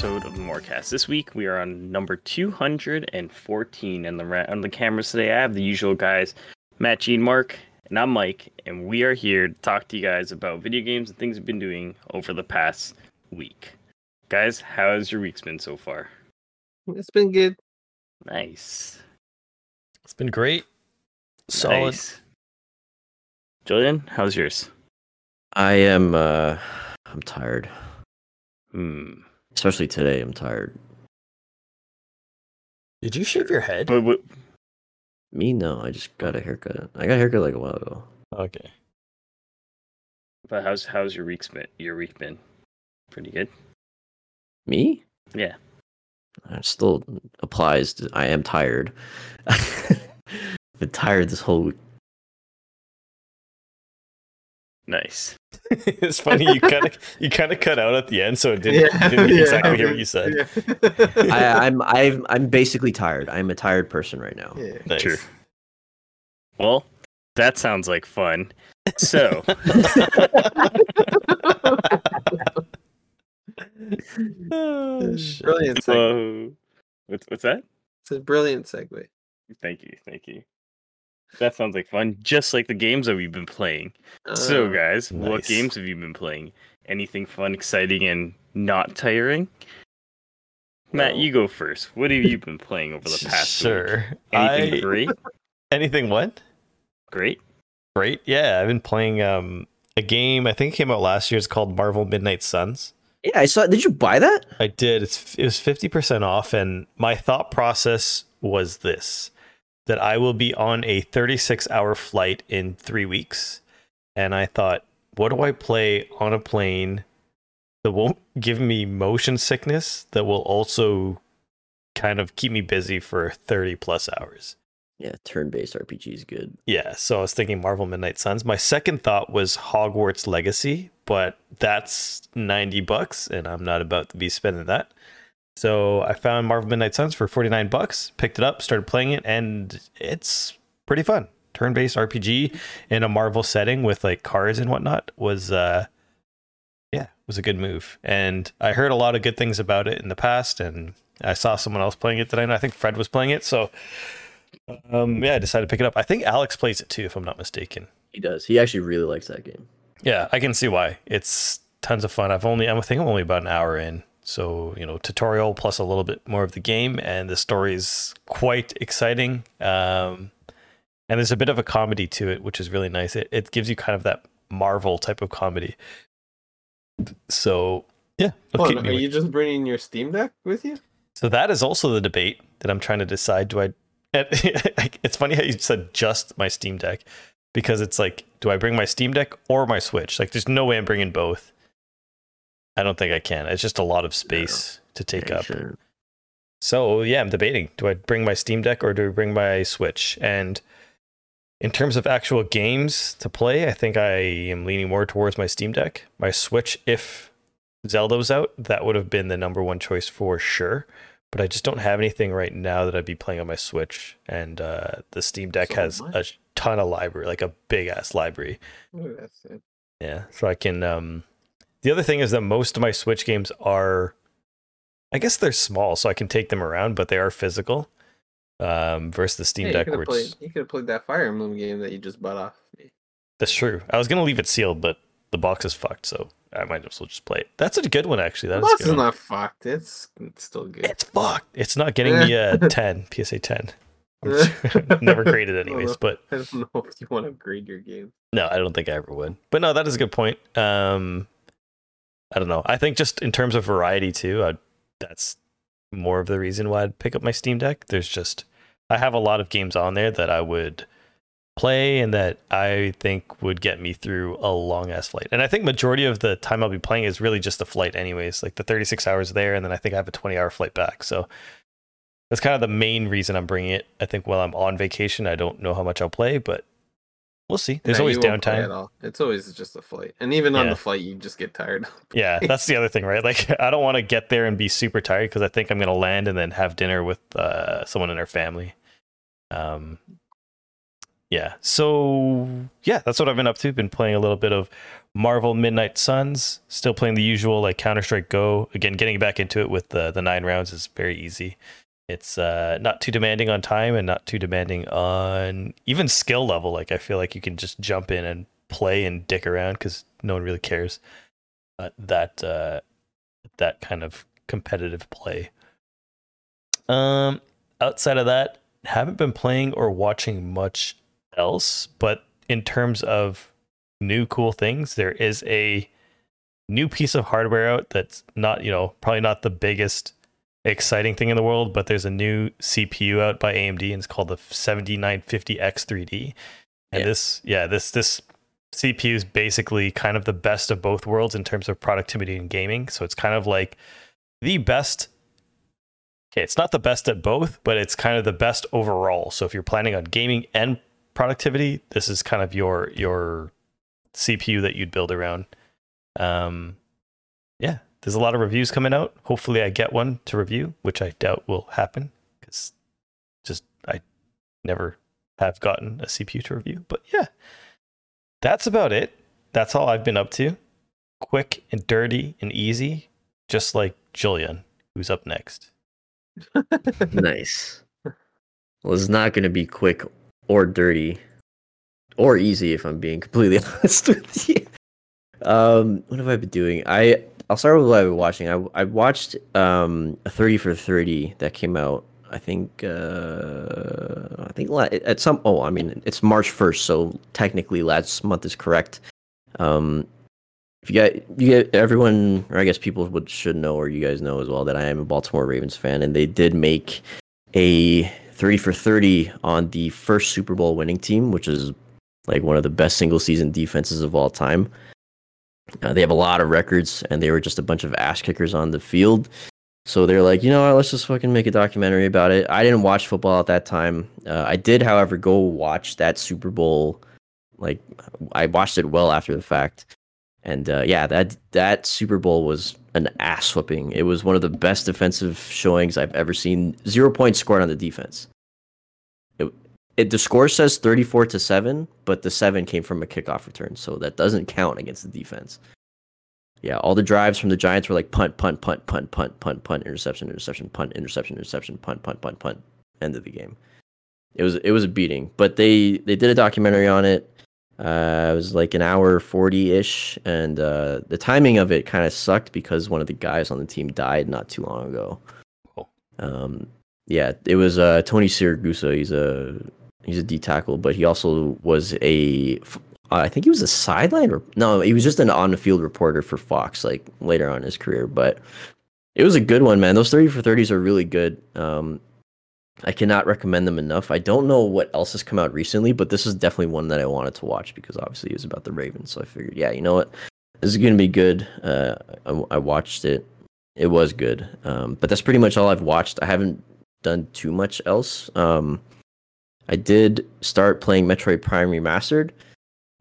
episode of the Morecast. This week we are on number 214 and the ra- on the cameras today. I have the usual guys, Matt, Gene, Mark, and I'm Mike, and we are here to talk to you guys about video games and things we've been doing over the past week. Guys, how has your week's been so far? It's been good. Nice. It's been great. Solid. Nice. Julian, how's yours? I am uh I'm tired. Hmm. Especially today, I'm tired. Did you shave your head? But, but Me no, I just got a haircut. I got a haircut like a while ago. Okay. but how's how's your week's been? Your week been pretty good. Me? Yeah. It still applies to I am tired. I've been tired this whole week. Nice. it's funny you kind of you kind of cut out at the end, so it didn't, didn't exactly hear what you said. Yeah. I, I'm I'm I'm basically tired. I'm a tired person right now. Yeah. Nice. True. Well, that sounds like fun. So, Oh. Brilliant segue. so what's what's that? It's a brilliant segue. Thank you, thank you. That sounds like fun, just like the games that we've been playing. so, Uh, guys, what games have you been playing? Anything fun, exciting, and not tiring? Matt, you go first. What have you been playing over the past week? Sure. Anything I- great? anything what? Great. Great. Yeah, I've been playing um a game. I think it came out last year. It's called Marvel Midnight Suns. Yeah, I saw. Did you buy that? I did. It's it was fifty percent off, and my thought process was this: that I will be on a thirty-six hour flight in three weeks, and I thought, what do I play on a plane that won't give me motion sickness that will also kind of keep me busy for thirty plus hours? Yeah, turn-based RPG is good. Yeah, so I was thinking Marvel Midnight Suns. My second thought was Hogwarts Legacy, but that's 90 bucks and I'm not about to be spending that. So I found Marvel Midnight Suns for 49 bucks, picked it up, started playing it and it's pretty fun. Turn-based RPG in a Marvel setting with like cards and whatnot was uh yeah, was a good move. And I heard a lot of good things about it in the past and I saw someone else playing it today and I think Fred was playing it, so um, yeah, I decided to pick it up. I think Alex plays it too, if I'm not mistaken. He does. He actually really likes that game. Yeah, I can see why. It's tons of fun. I've only, I think I'm only about an hour in. So, you know, tutorial plus a little bit more of the game, and the story is quite exciting. Um, and there's a bit of a comedy to it, which is really nice. It, it gives you kind of that Marvel type of comedy. So, yeah. on, are you just bringing your Steam Deck with you? So that is also the debate that I'm trying to decide. Do I? It's funny how you said just my Steam Deck because it's like, do I bring my Steam Deck or my Switch? Like, there's no way I'm bringing both. I don't think I can. It's just a lot of space to take up. sure. So yeah, I'm debating. Do I bring my Steam Deck or do I bring my Switch? And in terms of actual games to play, I think I am leaning more towards my Steam Deck. My Switch, if Zelda was out, that would have been the number one choice for sure. But I just don't have anything right now that I'd be playing on my Switch. And uh, the Steam Deck So has a ton of library, like a big ass library. Oh, that's it. Yeah, so I can. Um, the other thing is that most of my Switch games are, I guess they're small, so I can take them around, but they are physical. Um, versus the Steam Hey, Deck, you could which have played. You could have played that Fire Emblem game that you just bought off me. that's true. I was gonna leave it sealed, but the box is fucked, so I might as well just play it. That's a good one, actually. That's Box is not fucked. It's, it's still good. It's fucked. It's not getting me a ten PSA ten. Never graded anyways, but I don't know if you want to grade your game. No, I don't think I ever would. But no, that is a good point. Um, I don't know. I think just in terms of variety too, i that's more of the reason why I'd pick up my Steam Deck. There's just I have a lot of games on there that I would play and that I think would get me through a long ass flight. And I think majority of the time I'll be playing is really just the flight anyways, like the 36 hours there and then I think I have a 20 hour flight back. So that's kind of the main reason I'm bringing it. I think while I'm on vacation, I don't know how much I'll play, but we'll see. There's Yeah, always you won't play downtime. At all. It's always just a flight, and even on the flight, you just get tired. Yeah, that's the other thing, right? Like, I don't want to get there and be super tired because I think I'm going to land and then have dinner with uh, someone in our family. Um, yeah. So yeah, that's what I've been up to. Been playing a little bit of Marvel Midnight Suns. Still playing the usual like Counter Strike Go. Again, getting back into it with the the nine rounds is very easy. It's uh, not too demanding on time and not too demanding on even skill level. Like I feel like you can just jump in and play and dick around because no one really cares. But that uh, that kind of competitive play. Um, outside of that, haven't been playing or watching much else. But in terms of new cool things, there is a new piece of hardware out that's not, you know, probably not the biggest exciting thing in the world, but there's a new CPU out by AMD and it's called the 7950X3D. And Yeah. this, yeah, this this CPU is basically kind of the best of both worlds in terms of productivity and gaming. So it's kind of like the best. Okay, it's not the best at both, but it's kind of the best overall. So if you're planning on gaming and productivity, this is kind of your your CPU that you'd build around. Um, yeah, there's a lot of reviews coming out. Hopefully, I get one to review, which I doubt will happen because just I never have gotten a CPU to review. But yeah, that's about it. That's all I've been up to. Quick and dirty and easy, just like Julian, who's up next. nice. Well, it's not going to be quick or dirty or easy if I'm being completely honest with you. Um, what have I been doing? I I'll start with what I've been watching. I I watched um a 30 for 30 that came out. I think uh I think at some oh I mean it's March 1st, so technically last month is correct. Um if you get you get everyone or I guess people would should know or you guys know as well that I am a Baltimore Ravens fan and they did make a 30 for 30 on the first Super Bowl winning team, which is like one of the best single season defenses of all time. Uh, they have a lot of records and they were just a bunch of ass kickers on the field. So they're like, you know what, let's just fucking make a documentary about it. I didn't watch football at that time. Uh, I did, however, go watch that Super Bowl. Like, I watched it well after the fact. And uh, yeah, that that Super Bowl was an ass whipping. It was one of the best defensive showings I've ever seen. Zero points scored on the defense. It, the score says thirty four to seven, but the seven came from a kickoff return, so that doesn't count against the defense. Yeah, all the drives from the Giants were like punt, punt, punt, punt, punt, punt, punt, interception, interception, punt, interception, interception, punt, punt, punt, punt. End of the game. It was it was a beating, but they they did a documentary on it. Uh, it was like an hour 40 ish, and uh, the timing of it kind of sucked because one of the guys on the team died not too long ago. Oh. Um, yeah, it was uh, Tony Siragusa. He's a he's a D tackle, but he also was a. I think he was a sideline or no, he was just an on the field reporter for Fox like later on in his career. But it was a good one, man. Those 30 for 30s are really good. Um, I cannot recommend them enough. I don't know what else has come out recently, but this is definitely one that I wanted to watch because obviously it was about the Ravens. So I figured, yeah, you know what, this is gonna be good. Uh, I, I watched it. It was good. Um, but that's pretty much all I've watched. I haven't done too much else. Um, I did start playing Metroid Prime Remastered.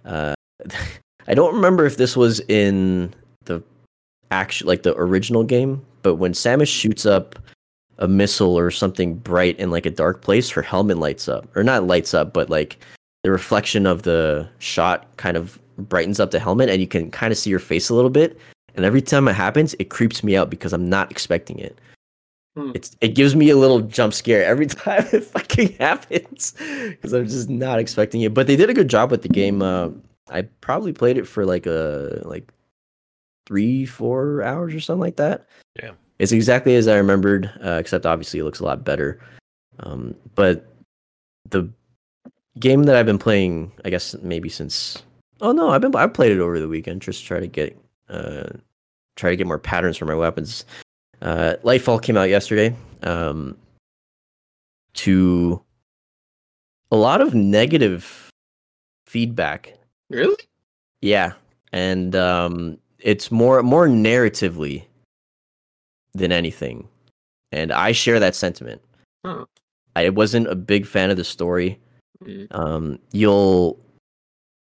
Uh, I don't remember if this was in the actual, like the original game, but when Samus shoots up a missile or something bright in like a dark place, her helmet lights up, or not lights up, but like the reflection of the shot kind of brightens up the helmet, and you can kind of see your face a little bit. And every time it happens, it creeps me out because I'm not expecting it. Hmm. It's it gives me a little jump scare every time it fucking happens because I'm just not expecting it. But they did a good job with the game. Uh, I probably played it for like a like three, four hours or something like that. Yeah, It's exactly as I remembered, uh, except obviously it looks a lot better. Um, but the game that I've been playing, I guess maybe since oh no, I've been I played it over the weekend just to try to get uh try to get more patterns for my weapons. Uh, Lightfall came out yesterday. Um, to a lot of negative feedback Really? yeah, and um, it's more more narratively than anything, and I share that sentiment. Huh. I wasn't a big fan of the story. Mm. Um, you'll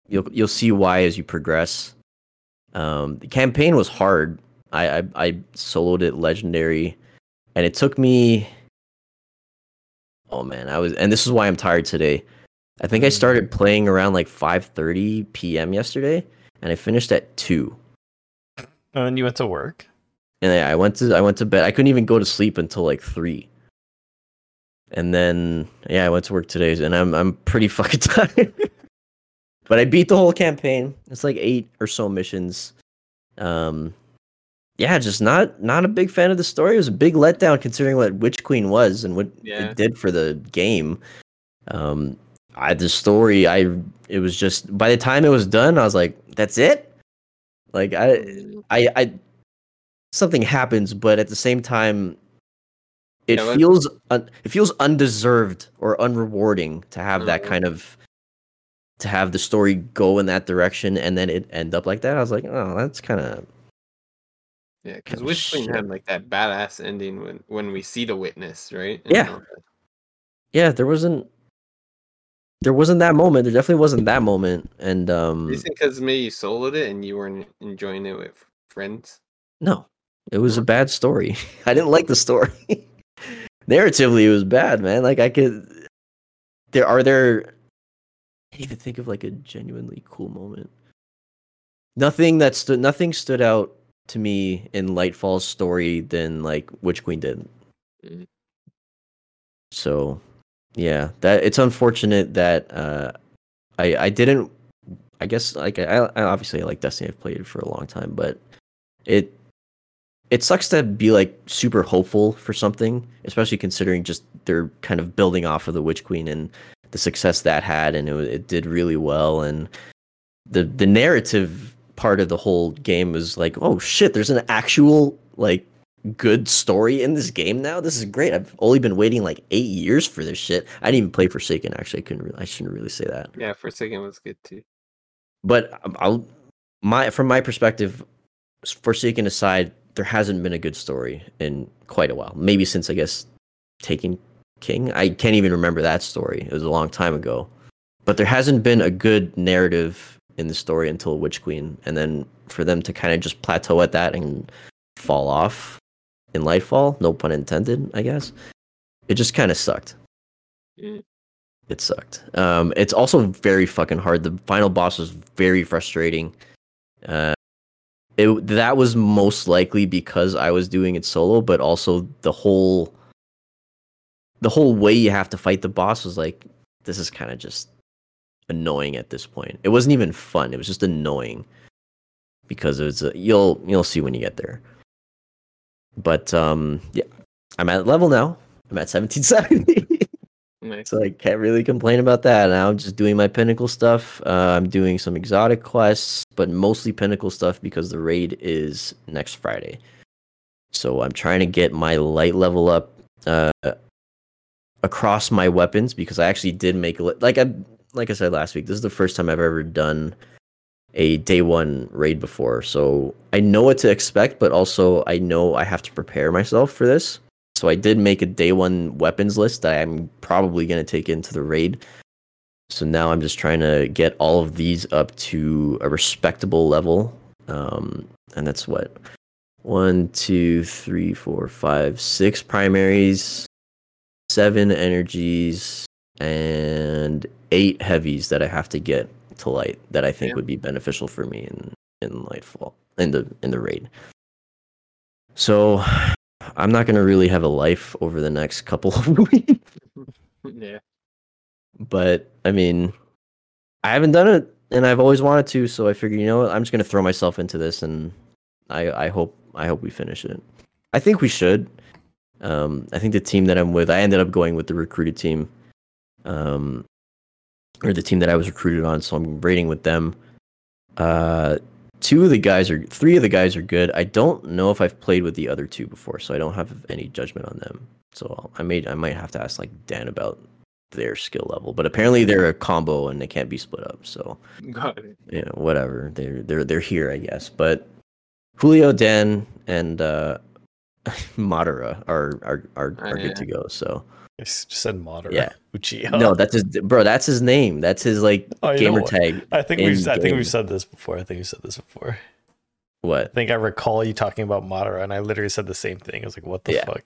you'll you'll see why as you progress. Um, the campaign was hard. I, I I soloed it legendary, and it took me. Oh man, I was, and this is why I'm tired today. I think I started playing around like 5:30 p.m. yesterday, and I finished at two. And then you went to work. And I I went to I went to bed. I couldn't even go to sleep until like three. And then yeah, I went to work today, and I'm I'm pretty fucking tired. but I beat the whole campaign. It's like eight or so missions. Um, yeah, just not not a big fan of the story. It was a big letdown considering what Witch Queen was and what Yeah. it did for the game. Um, I the story I it was just by the time it was done, I was like, that's it. Like I I I something happens, but at the same time, it Yeah, feels un, it feels undeserved or unrewarding to have that Mhm. kind of to have the story go in that direction and then it end up like that. I was like, oh, that's kind of Yeah, because Witch Queen had like that badass ending when when we see the witness, right? And Yeah. yeah. There wasn't there wasn't that moment. There definitely wasn't that moment. And um, you think because maybe you soloed it and you weren't enjoying it with friends? No, it was a bad story. I didn't like the story. Narratively, it was bad, man. Like I could. There are there. I can't even think of like a genuinely cool moment. Nothing that stood. Nothing stood out to me in Lightfall's story than like Witch Queen did. Mhm. So, yeah, that it's unfortunate that uh, I I didn't. I guess like I, I obviously I like Destiny. I've played it for a long time, but it it sucks to be like super hopeful for something, especially considering just they're kind of building off of the Witch Queen and the success that had, and it, it did really well. And the the narrative part of the whole game was like, oh shit, there's an actual like good story in this game now. This is great. I've only been waiting like eight years for this shit. I didn't even play Forsaken. Actually, I couldn't. Really, I shouldn't really say that Yeah, Forsaken was good too. but um, I'll my from my perspective, Forsaken aside, there hasn't been a good story in quite a while. Maybe since I guess Taken King. I can't even remember that story. It was a long time ago. But there hasn't been a good narrative in the story until Witch Queen, and then for them to kind of just plateau at that and fall off in Lightfall, no pun intended, I guess. It just kind of sucked Mm. it sucked. Um, it's also very fucking hard. The final boss was very frustrating. Uh, it that was most likely because I was doing it solo, but also the whole the whole way you have to fight the boss was like this is kind of just annoying at this point. It wasn't even fun. It was just annoying because it's a, you'll you'll see when you get there. But um, yeah, I'm at level now. I'm at 1770. Nice. So I can't really complain about that. Now I'm just doing my pinnacle stuff. Uh, I'm doing some exotic quests, but mostly pinnacle stuff because the raid is next Friday. So I'm trying to get my light level up uh, across my weapons because I actually did make a like I like I said last week. This is the first time I've ever done a day one raid before, so I know what to expect, but also I know I have to prepare myself for this. So I did make a day one weapons list that I'm probably going to take into the raid. So now I'm just trying to get all of these up to a respectable level. Um, and that's what one, two, three, four, five, six primaries, seven energies, and eight heavies that I have to get to light that I think Yeah. would be beneficial for me in in Lightfall in the in the raid. So I'm not gonna really have a life over the next couple of weeks. yeah. But I mean, I haven't done it, and I've always wanted to. So I figured, you know what, I'm just gonna throw myself into this, and I I hope I hope we finish it. I think we should. Um, I think the team that I'm with, I ended up going with the recruited team, um, or the team that I was recruited on. So I'm rating with them. Uh, two of the guys are, three of the guys are good. I don't know if I've played with the other two before, so I don't have any judgment on them. So I may, I might have to ask like Dan about their skill level. But apparently they're a combo and they can't be split up. So Got it. you know, whatever. They're they're they're here, I guess. But Julio, Dan, and uh Madara are are are, Oh, are yeah. good to go. So I just said Madara. Yeah. Uchiha. no, that's his bro. That's his name. That's his like Oh, gamer tag. I think we've I think we've said this before. I think we said this before. What? I think I recall you talking about Madara, and I literally said the same thing. I was like, "What the Yeah. fuck?"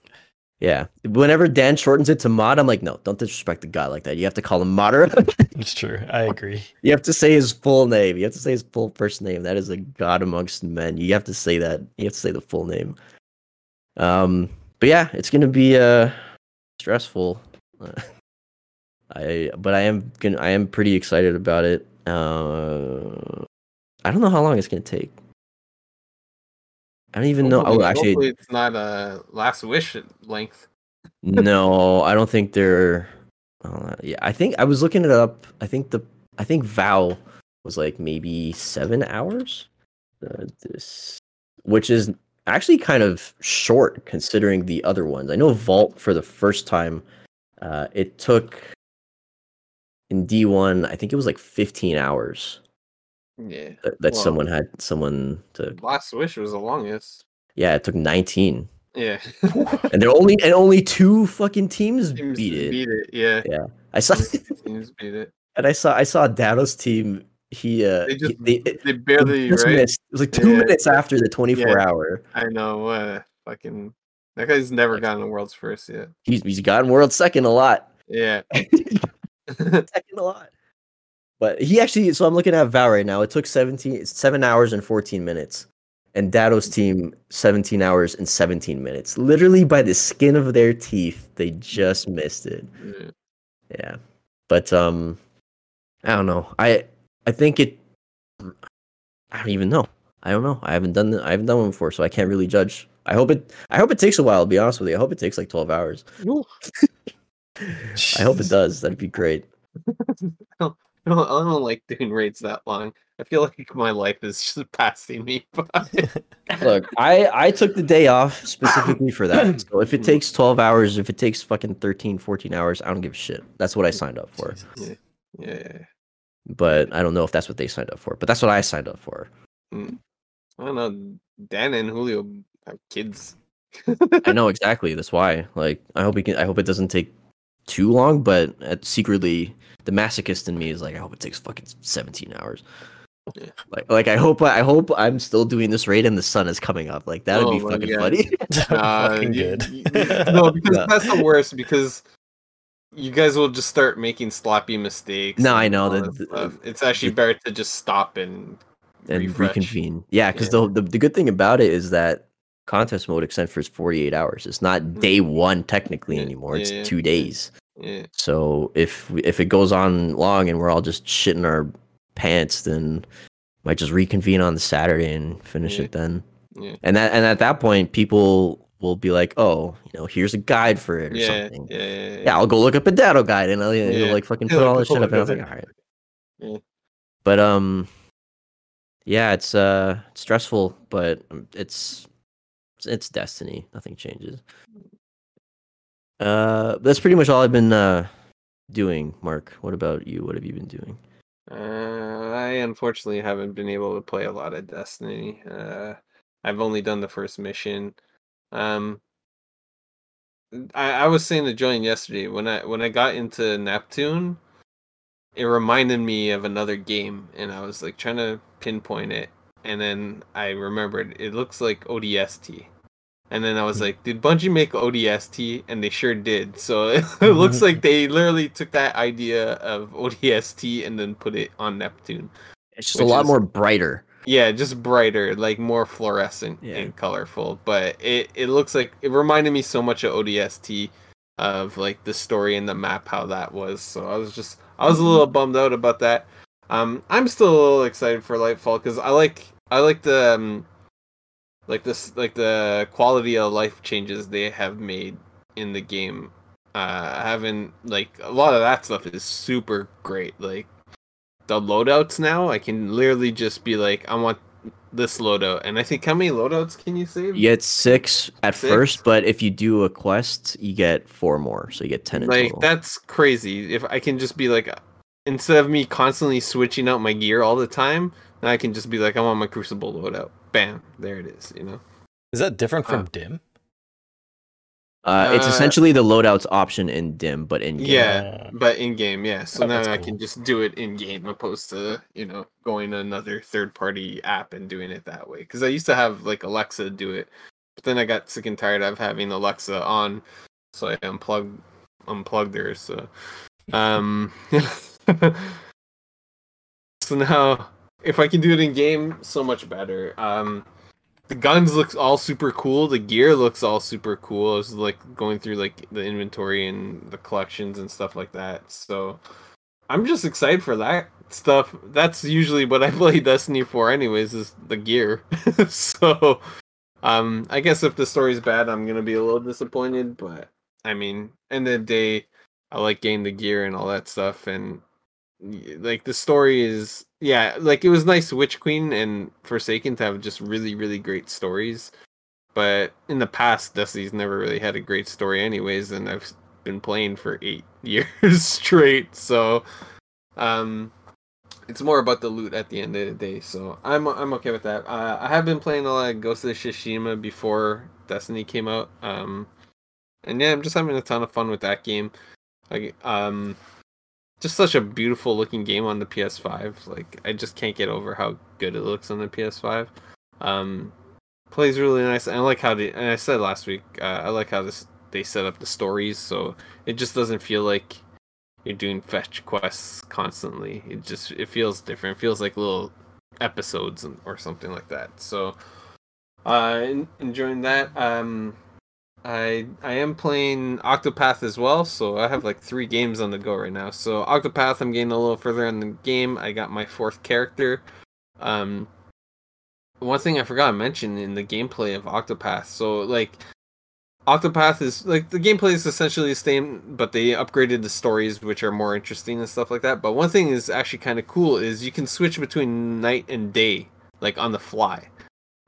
Yeah. Whenever Dan shortens it to mod, I'm like, no, don't disrespect the guy like that. You have to call him Modder. It's true. I agree. you have to say his full name. You have to say his full first name. That is a god amongst men. You have to say that. You have to say the full name. Um, but yeah, it's gonna be uh stressful. I but I am gonna I am pretty excited about it. Uh, I don't know how long it's gonna take. I don't even know. Oh, actually, hopefully it's not a last wish length. no, I don't think they're. Uh, yeah, I think I was looking it up. I think the I think Vow was like maybe seven hours. Uh, this, which is actually kind of short considering the other ones. I know Vault for the first time, uh, it took in D one. I think it was like fifteen hours Yeah. that, that Well- someone had someone to. Last wish was the longest. Yeah, it took nineteen, Yeah. and there only and only two fucking teams Teams beat it. Beat it. Yeah. I saw. Teams beat it. And I saw I saw Datto's team. He uh They just they, they barely just right. missed. It was like two Yeah. minutes after the 24 Yeah. hour. I know. Uh, fucking. That guy's never gotten a world's first yet. He's he's gotten world second a lot. Yeah. second a lot. But he actually so I'm looking at Val right now. It took 17 7 hours and 14 minutes. And Datto's team 17 hours and 17 minutes. Literally by the skin of their teeth, they just missed it. yeah. Yeah. But um I don't know. I I think it I don't even know. I don't know. I haven't done the, I haven't done one before, so I can't really judge. I hope it I hope it takes a while, to be honest with you. I hope it takes like 12 hours. I hope it does. That'd be great. I don't, I don't like doing raids that long. I feel like my life is just passing me by. Look, I I took the day off specifically for that. So if it takes 12 hours, if it takes fucking 13, 14 hours, I don't give a shit. That's what I signed up for. Jesus. yeah. But I don't know if that's what they signed up for. But that's what I signed up for. I don't know. Dan and Julio have kids. I know exactly. That's why. Like, I hope we can. I hope it doesn't take too long. But uh, secretly, the masochist in me is like, I hope it takes fucking seventeen hours. Yeah. Like, like I hope. I hope I'm still doing this raid and the sun is coming up. Like that would Oh be fucking God. funny. Uh, Fucking you- good. you- no, because Yeah. that's the worst. Because you guys will just start making sloppy mistakes. No, I know that- that. It's actually better to just stop and and refresh. reconvene. Yeah, because Yeah. the, the the good thing about it is that contest mode extends for 48 hours. It's not hmm. day one technically Yeah, anymore. It's yeah, two days. Yeah, So if if it goes on long and we're all just shitting our pants, then might just reconvene on the Saturday and finish it then. yeah, And that and at that point, people will be like, "Oh, you know, here's a guide for it or yeah, something." yeah, yeah, yeah. Yeah, I'll go look up a Datto guide and I'll you know, Yeah. like fucking Yeah, put all this shit up. And I was like, all right. Yeah. But um, yeah, it's uh stressful, but um, it's it's destiny. Nothing changes. Uh, that's pretty much all I've been uh doing. Mark, what about you? What have you been doing? Uh, I unfortunately haven't been able to play a lot of Destiny. Uh, I've only done the first mission. Um, I, I was saying to Join yesterday when I when I got into Neptune, it reminded me of another game, and I was like trying to pinpoint it, and then I remembered it looks like ODST. And then I was like, did Bungie make ODST? And they sure did. So it looks like they literally took that idea of ODST and then put it on Neptune. It's just a lot is- more brighter. Yeah, just brighter, like more fluorescent Yeah. and colorful. But it, it looks like it reminded me so much of ODST of like the story and the map how that was. So I was just I was a little bummed out about that. Um I'm still a little excited for Lightfall cuz I like I like the um, like this like the quality of life changes they have made in the game. Uh having like a lot of that stuff is super great. Like the loadouts now, I can literally just be like, I want this loadout, and I think how many loadouts can you save? You get six at Six? first, but if you do a quest, you get four more, so you get ten in like total. that's crazy. If I can just be like, instead of me constantly switching out my gear all the time, then I can just be like, I want my Crucible loadout. Bam, there it is. You know. Is that different from Uh, DIM? Uh, it's Uh, essentially the loadouts option in DIM, but in game. Yeah, but in game, yeah. So Oh, now that's I cool. can just do it in game, opposed to you know going to another third party app and doing it that way. Because I used to have like Alexa do it, but then I got sick and tired of having Alexa on so I unplugged unplugged her. So, um, so now if I can do it in game, so much better. Um, the guns looks all super cool. The gear looks all super cool. I was like going through like the inventory and the collections and stuff like that. So I'm just excited for that stuff. That's usually what I play Destiny for, anyways, is the gear. so um, I guess if the story's bad, I'm gonna be a little disappointed. But I mean, end of the day, I like getting the gear and all that stuff, and like the story is yeah, like it was nice Witch Queen and Forsaken to have just really really great stories. But in the past, Destiny's never really had a great story, anyways, and I've been playing for eight years straight, so um, it's more about the loot at the end of the day. So I'm I'm okay with that. Uh, I have been playing a lot of Ghost of Tsushima before Destiny came out, um, and yeah, I'm just having a ton of fun with that game. Like um, just such a beautiful looking game on the PS5. Like I just can't get over how good it looks on the PS5. Um, plays really nice. I like how the and I said last week. Uh, I like how this they set up the stories, so it just doesn't feel like you're doing fetch quests constantly. It just it feels different. It feels like little episodes or something like that. So, uh, enjoying that. Um, I I am playing Octopath as well, so I have like three games on the go right now. So Octopath, I'm getting a little further in the game. I got my fourth character. Um, one thing I forgot to mention in the gameplay of Octopath. So like, Octopath is like the gameplay is essentially the same, but they upgraded the stories, which are more interesting and stuff like that. But one thing is actually kind of cool is you can switch between night and day, like on the fly.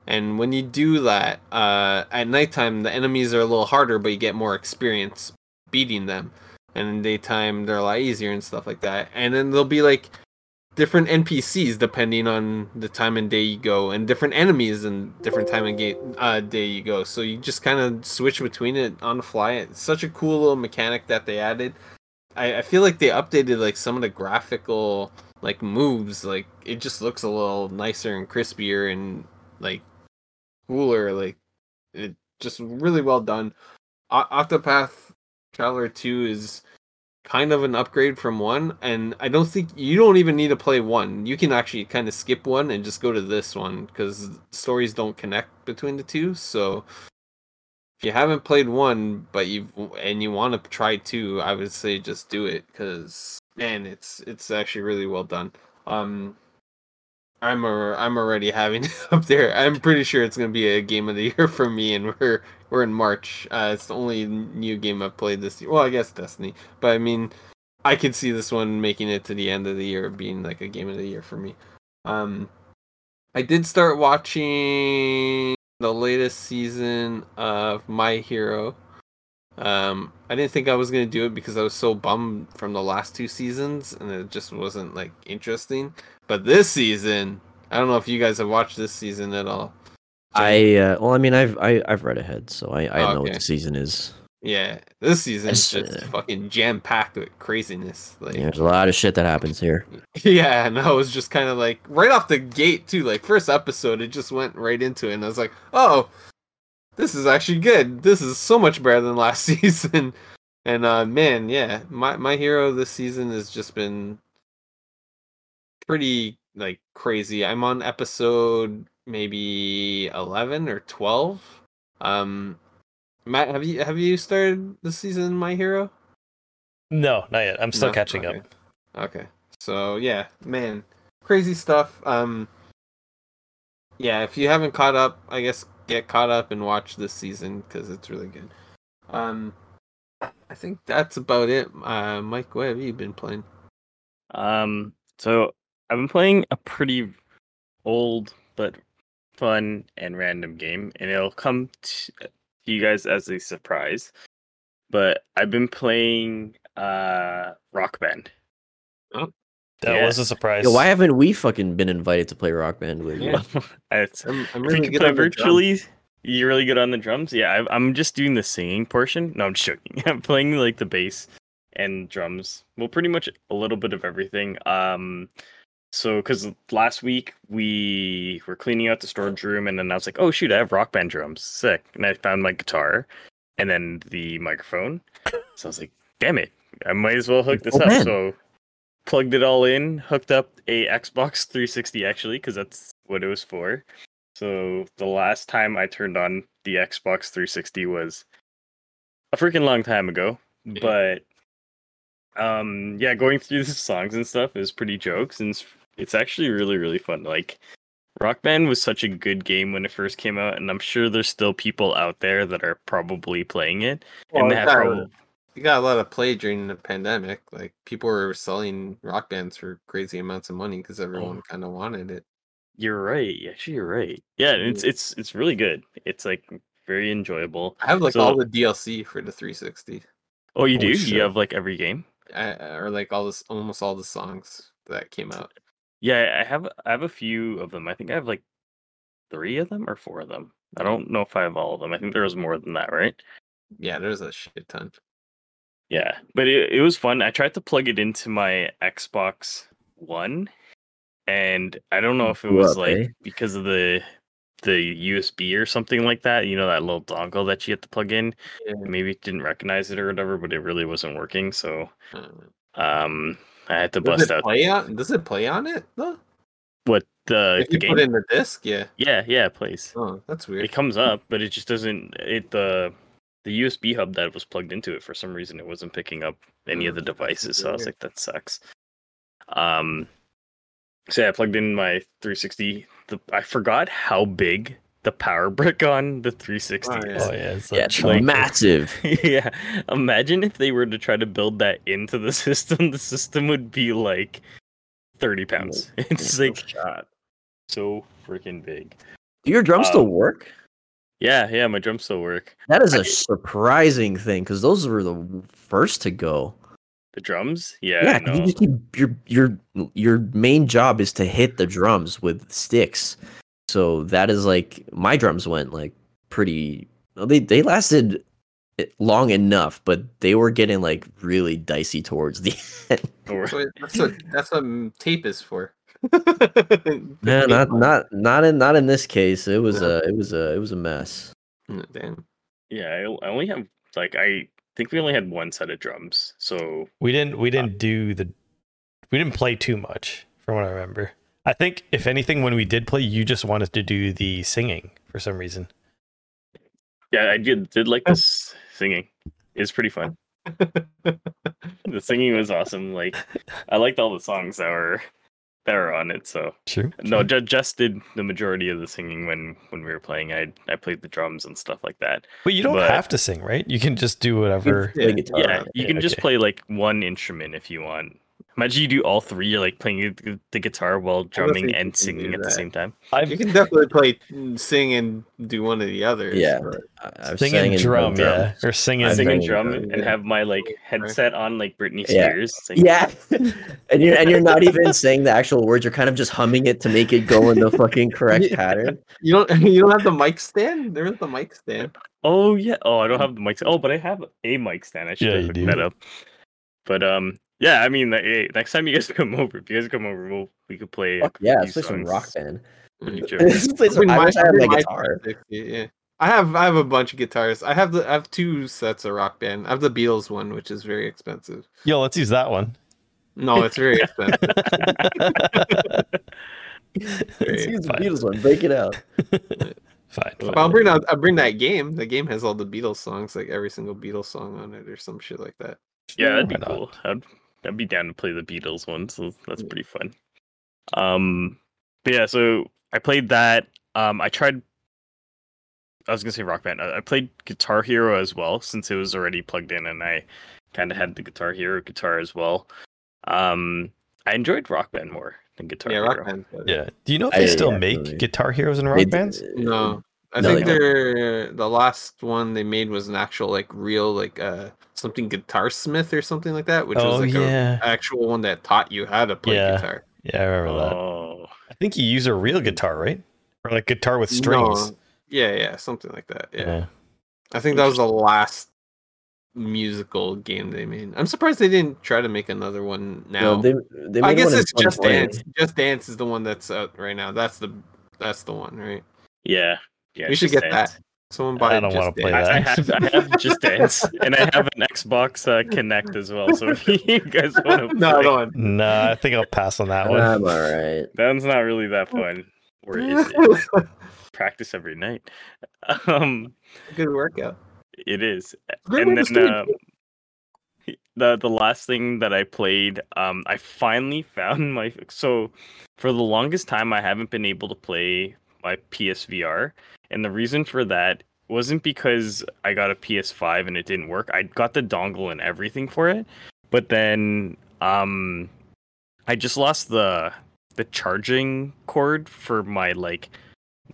And when you do that, uh, at nighttime, the enemies are a little harder, but you get more experience beating them. And in daytime, they're a lot easier and stuff like that. And then there'll be like different NPCs depending on the time and day you go, and different enemies and different time and uh, day you go. So you just kind of switch between it on the fly. It's such a cool little mechanic that they added. I, I feel like they updated like some of the graphical like moves. Like it just looks a little nicer and crispier and like cooler. Like it just really well done. O- Octopath Traveler 2 is kind of an upgrade from 1 and I don't think you don't even need to play 1. You can actually kind of skip 1 and just go to this one cuz stories don't connect between the two. So if you haven't played 1 but you and you want to try 2, I would say just do it cuz man, it's it's actually really well done. Um I'm a, I'm already having it up there. I'm pretty sure it's gonna be a game of the year for me, and we're we're in March. Uh, it's the only new game I've played this year. Well, I guess Destiny, but I mean, I could see this one making it to the end of the year being like a game of the year for me. Um, I did start watching the latest season of My Hero. Um, I didn't think I was gonna do it because I was so bummed from the last two seasons, and it just wasn't like interesting. But this season, I don't know if you guys have watched this season at all. I uh, well, I mean, I've I, I've read ahead, so I, I Oh, know what the season is. Yeah, this season is just uh, fucking jam packed with craziness. Like, Yeah, there's a lot of shit that happens here. Yeah, and I was just kind of like right off the gate too. Like first episode, it just went right into it, and I was like, "Oh, this is actually good. This is so much better than last season." And uh, man, yeah, my my hero this season has just been pretty like crazy. I'm on episode maybe eleven or twelve. Um, Matt, have you have you started the season My Hero? No, not yet. I'm still No? catching Okay. up. Okay. So yeah, man, crazy stuff. Um, yeah, if you haven't caught up, I guess get caught up and watch this season because it's really good. Um, I think that's about it. Uh, Mike, what have you been playing? Um, so I've been playing a pretty old but fun and random game, and it'll come to you guys as a surprise. But I've been playing uh Rock Band. That Yeah. was a surprise. Yo, why haven't we fucking been invited to play Rock Band with you? Yeah. I'm, I'm really good play on the drum. virtually, you're really good on the drums. Yeah, I, I'm just doing the singing portion. No, I'm just joking. I'm playing like the bass and drums. Well, pretty much a little bit of everything. Um, so because last week we were cleaning out the storage room, and then I was like, oh shoot, I have rock band drums, sick. And I found my guitar, and then the microphone. So I was like, damn it, I might as well hook this Oh, up. man. So plugged it all in, hooked up a Xbox 360 actually, because that's what it was for. So the last time I turned on the Xbox 360 was a freaking long time ago. Yeah. But um yeah, going through the songs and stuff is pretty jokes and it's, it's actually really really fun. Like Rock Band was such a good game when it first came out, and I'm sure there's still people out there that are probably playing it. Well, and it they have got, prob- it got a lot of play during the pandemic. Like people were selling rock bands for crazy amounts of money because oh. everyone kind of wanted it. You're right. Actually, you're right. Yeah, it's it's it's really good. It's like very enjoyable. I have like So- all the DLC for the 360, Oh, you Oh, do? shit. You have like every game? I, or like all this, almost all the songs that came out. Yeah, I have I have a few of them. I think I have like three of them or four of them. I don't know if I have all of them. I think there was more than that, right? Yeah, there's a shit ton. Yeah, but it, it was fun. I tried to plug it into my Xbox One, and I don't know if it was up, like eh? because of the the USB or something like that. You know that little dongle that you have to plug in. Yeah. Maybe it didn't recognize it or whatever, but it really wasn't working. So Uh, um, I had to does bust it out play on? Does it play on it though? what the, if the you game. put in the disc, yeah. Yeah, yeah, it plays. Oh, that's weird. It comes up, but it just doesn't. It the the USB hub that was plugged into it for some reason it wasn't picking up any of Mm, the devices. So I was like, that sucks. Um, so yeah, I plugged in my 360. The I forgot how big the power brick on the 360 Oh, is. Oh yeah, it's Yeah, like it's chunky. massive. yeah, imagine if they were to try to build that into the system. The system would be like 30 pounds. It's like so freaking big. Do your drums still Um, work? Yeah, yeah, my drums still work. That is I- a surprising thing because those were the first to go. The drums? Yeah, Yeah, I 'cause you just keep your your your main job is to hit the drums with sticks. So that is like my drums went like pretty. They they lasted long enough, but they were getting like really dicey towards the end. Or- That's what, that's what that's what tape is for. No, not not not in not in this case. It was No. a it was a it was a mess. Mm, Damn. Yeah, I, I only have like I think we only had one set of drums. So We didn't we didn't do the we didn't play too much from what I remember. I think if anything when we did play you just wanted to do the singing for some reason. yeah, I did did like this singing. It's pretty fun. The singing was awesome. Like I liked all the songs that were that were on it. So True. no, ju- just did the majority of the singing when when we were playing. I I played the drums and stuff like that. But you don't but- have to sing, right? You can just do whatever. Play yeah, you yeah, can just okay. play like one instrument if you want. Imagine you do all three. You're like playing the- the guitar while drumming and singing at the same time. I've You can definitely play, mm, sing, and do one or the other. Yeah. but- I- sing and in drum, drum. yeah, or singing. I've sing and sang drum drum, and have my like headset on like Britney Spears. singing. Yeah, and you're and you're not even saying the actual words. You're kind of just humming it to make it go in the fucking correct pattern. You don't you don't have the mic stand? There's the mic stand. Oh yeah. Oh, I don't have the mic. stand. Oh, but I have a mic stand. I should Yeah, have you hooked do. that up. But um, yeah. I mean, hey, next time you guys come over, if you guys come over, we'll we could play. Fuck yeah, let's play some rock band. Pretty chill. Let's play some- I wish I had my my guitar. 360, Yeah. I have I have a bunch of guitars. I have the I have two sets of rock band. I have the Beatles one, which is very expensive. Yo, let's use that one. No, it's very expensive. Let's use the Beatles one. Break it out. Fine. fine. I'll bring out I'll bring that game. The game has all the Beatles songs, like every single Beatles song on it or some shit like that. Yeah, that'd be not? cool. I'd, I'd be down to play the Beatles one, so that's pretty fun. Um, but yeah, so I played that. Um, I tried. I was gonna say Rock Band. I I played Guitar Hero as well since it was already plugged in, and I kind of had the Guitar Hero guitar as well. Um, I enjoyed Rock Band more than Guitar yeah, Hero. rock Band. Yeah. Do you know if I- they still yeah, make absolutely. guitar heroes and rock They- bands? No, I No, think they don't. they're the last one they made was an actual like real like uh something guitar smith or something like that, which oh was like yeah. a actual one that taught you how to play Yeah. guitar. Yeah, I remember that. Oh, I think you use a real guitar, right? Or like guitar with strings. No, yeah, yeah, something like that. Yeah. yeah. I think that was the last musical game they made. I'm surprised they didn't try to make another one now. No, they, they I guess one it's Just Dance. Just Dance is the one that's out right now. That's the that's the one, right? yeah, yeah. We should get Dance. that. Someone buy I don't wanna play Dance. I, I that. have I have Just Dance, and I have an Xbox uh, Kinect as well. So if you guys want to, No, no one. Nah, I think I'll pass on that one. I'm all right. that one's not really that fun. Or is it? Practice every night. Um, Good workout. it is. Good and then uh, the the last thing that I played, um, I finally found my so for the longest time I haven't been able to play my PSVR, and the reason for that wasn't because I got a PS5 and it didn't work. I got the dongle and everything for it, but then um, I just lost the the charging cord for my like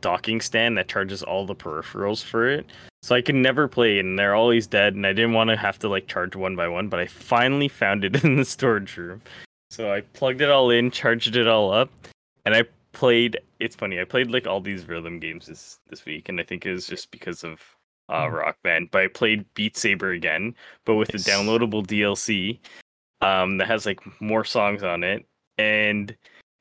docking stand that charges all the peripherals for it. So I can never play and they're always dead and I didn't want to have to like charge one by one, but I finally found it in the storage room. So I plugged it all in, charged it all up, and I played it's funny, I played like all these rhythm games this this week and I think it was just because of uh Rock Band, but I played Beat Saber again, but with Nice. the downloadable DLC um that has like more songs on it and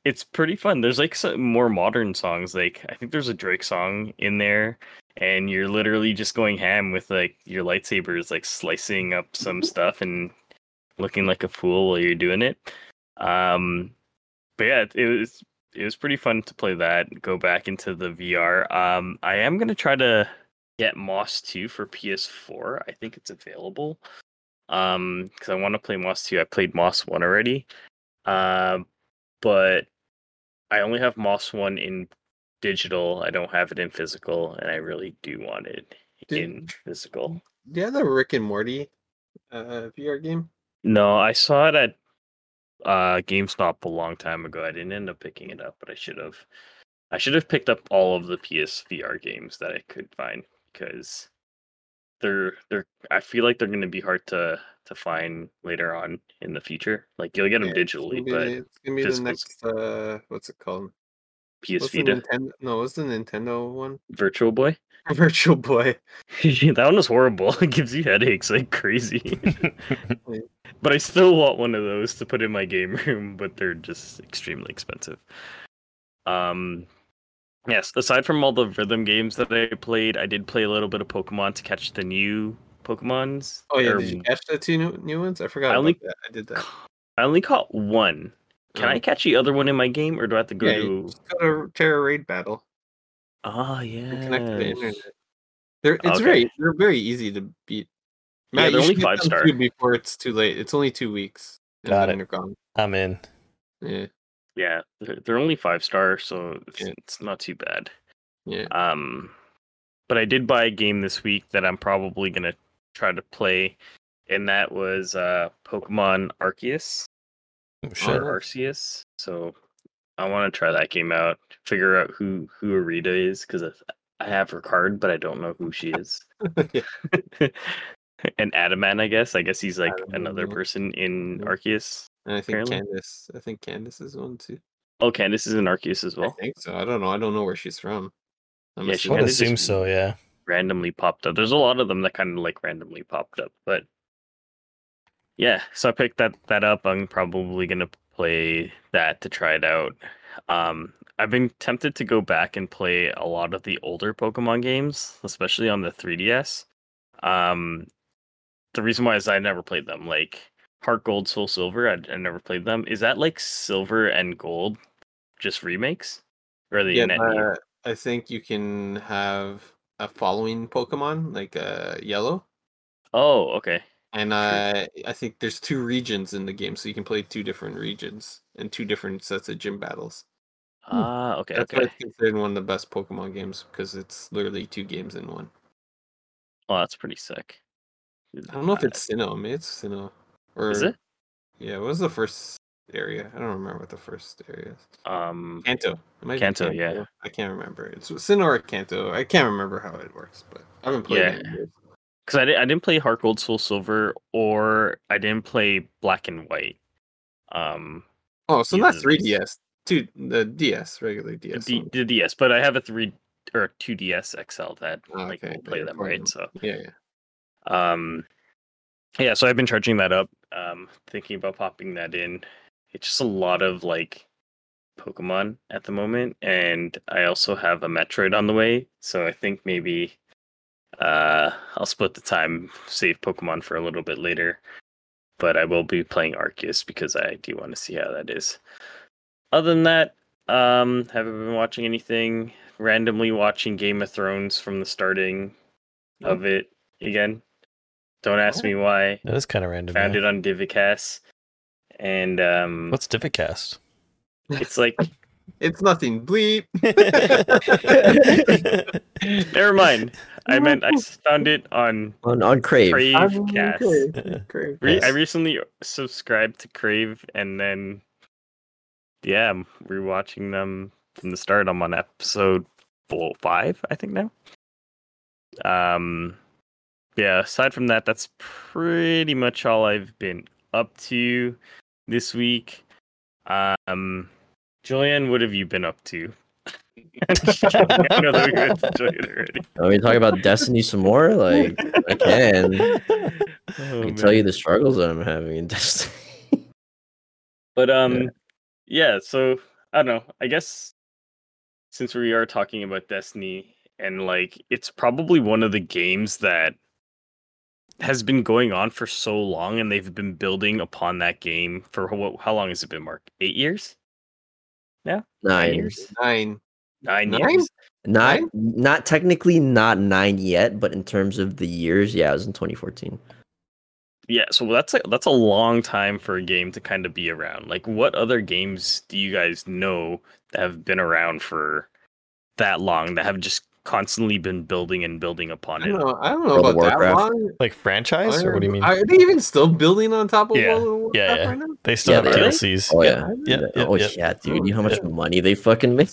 it's pretty fun. There's like some more modern songs. Like I think there's a Drake song in there, and you're literally just going ham with like your lightsabers, like slicing up some stuff and looking like a fool while you're doing it. Um, but yeah, it was it was pretty fun to play that. Go back into the VR. Um, I am gonna try to get Moss 2 for PS4. I think it's available. Um, because I want to play Moss 2. I played Moss 1 already. Um, but I only have Moss 1 in digital. I don't have it in physical, and I really do want it Did- in physical. You the Rick and Morty uh, VR game? No, I saw it at uh GameStop a long time ago. I didn't end up picking it up, but I should have. I should have picked up all of the PSVR games that I could find because they're they're. I feel like they're going to be hard to to find later on in the future. Like you'll get them Yeah, digitally, gonna be, but it's gonna be the next. Uh, what's it called? PS What's Vita, Nintendo? No, what's the Nintendo one? Virtual Boy. Virtual Boy. that one was horrible. It gives you headaches like crazy. but I still want one of those to put in my game room, but they're just extremely expensive. Um yes, aside from all the rhythm games that I played, I did play a little bit of Pokemon to catch the new Pokemons. Oh yeah, or- did you catch the two new, new ones? I forgot I only- that. I did that. I only caught one. Can I Oh. catch the other one in my game or do I have to go Yeah, to go to Tera Raid Battle. Ah and Connect to the yeah. internet. They're it's Okay. very they're very easy to beat. Yeah, they're you only five star. Before it's too late. It's only two weeks. and Got then it. gone. I'm in. Yeah, Yeah, they're, they're only five star, so it's, Yeah. it's not too bad. yeah. Um, but I did buy a game this week that I'm probably gonna try to play, and that was uh Pokemon Arceus Oh, Oh, shit. or Arceus. So I want to try that game out, figure out who who Irida is because I have her card, but I don't know who she is. Yeah. and Adaman, I guess. I guess he's like Adaman, another person in. Arceus. And I think Apparently. Candice. I think Candice is one too. Oh, Candice is in Arceus as well. I think so. I don't know. I don't know where she's from. I'm Yeah, she I would kinda assume so, yeah. randomly popped up. There's a lot of them that kind of like randomly popped up, but yeah. So I picked that that up. I'm probably gonna play that to try it out. Um, I've been tempted to go back and play a lot of the older Pokemon games, especially on the 3DS. Um, the reason why is I never played them. Like Heart Gold, Soul Silver, I, I never played them. Is that like Silver and Gold, just remakes, or are they Yeah, uh, I think you can have a following Pokemon like uh, Yellow, Oh, okay. And uh, I think there's two regions in the game, so you can play two different regions and two different sets of gym battles. Ah, okay, That's okay. why it's considered one of the best Pokemon games because it's literally two games in one. Oh, that's pretty sick. I don't know if Uh, it's Sinnoh. Maybe it's Sinnoh. Or is it? Yeah, what was the first area? I don't remember what the first area is. Um, Kanto. It might Kanto, yeah. I can't remember. It's Sinnoh or Kanto. I can't remember how it works, but I haven't played it. Because I, di- I didn't play Heart Gold, Soul Silver, or I didn't play Black and White. Um, Oh, so not 3DS. Two the DS, regular the, DS. D, the DS, but I have a three or two DS XL that Oh, like okay, play you're them, right? So, Yeah, yeah. um, yeah. So I've been charging that up. Um, thinking about popping that in. It's just a lot of like Pokemon at the moment, and I also have a Metroid on the way. So I think maybe Uh, I'll split the time, save Pokemon for a little bit later, but I will be playing Arceus because I do want to see how that is. Other than that, um, haven't been watching anything. Randomly watching Game of Thrones from the starting of it again. Don't ask me why. That is kind of random. Found yeah. it on Divicast, and um, What's Divicast? it's like It's nothing. Bleep. never mind. I meant I found it on on on Crave. Cravecast. Okay. Crave. Re- I recently subscribed to Crave, and then yeah, I'm rewatching them from the start. I'm on episode four, five, I think now. Um, yeah. Aside from that, that's pretty much all I've been up to this week. Um, Julian, what have you been up to? I know that we went to Julian already. Are we talking about Destiny some more? Like I can. I Oh, can tell you the struggles that I'm having in Destiny. But um, yeah. So I don't know. I guess since we are talking about Destiny and like it's probably one of the games that has been going on for so long, and they've been building upon that game for how, how long has it been? Mark, eight years, Nine Nine. years, Nine. Nine, Nine? years. Not Nine? not technically not nine yet, but in terms of the years, yeah, it was in 2014. Yeah, so that's a that's a long time for a game to kind of be around. Like, what other games do you guys know that have been around for that long that have just constantly been building and building upon I it? don't know. I don't know World of about that long. like franchise, or what do you mean? Are they even still building on top of Yeah. World of Warcraft Yeah, yeah. right now? They still Yeah, have they. DLCs. Oh yeah, yeah. yeah, yeah, oh yeah. yeah, dude. You know how much Yeah. money they fucking make?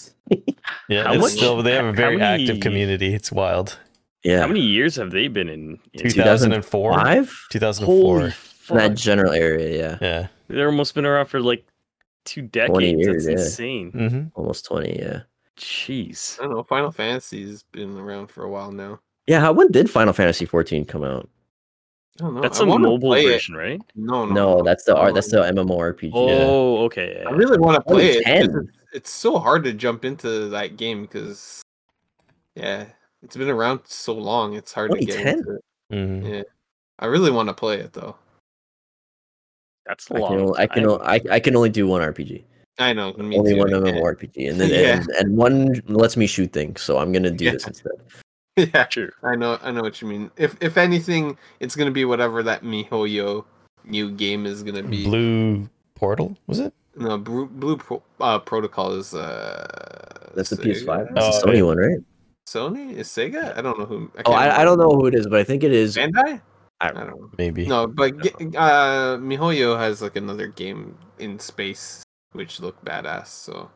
yeah. How it's much- still they have a very many- active community. It's wild. Yeah. How many years have they been in? in 2004, Five? 2004. That general area, yeah. Yeah. They're almost been around for like two decades. years, That's yeah. insane. hmm Almost 20, yeah. Jeez. I don't know. Final Fantasy's been around for a while now. Yeah, how when did Final Fantasy 14 come out? I don't know. That's I a wanna mobile play it. version, right? No, no, No, that's the I art. That's the MMORPG. Oh, okay. I really want to play it. 'cause 10. It's, it's so hard to jump into that game because, yeah, it's been around so long. It's hard Only to get 10? into it. hmm Yeah, I really want to play it though. That's a I long. can, I can, time. o- I, I can only do one RPG. I know. Me only too, one I can't. MMORPG, and then Yeah. and, and one lets me shoot things. So I'm gonna do Yeah. this instead. yeah, True. I know. I know what you mean. If if anything, it's gonna be whatever that MiHoYo new game is gonna be. Blue Portal was it? No, Blue, Blue Pro, uh, Protocol is uh. That's the Sega? PS5. That's Oh, the Sony yeah. one, right? Sony is Sega. I don't know who. Oh, I, I don't know who it is, but I think it is. Bandai. I- I don't know. Maybe. No, but ge- uh, MiHoYo has like another game in space which look badass. So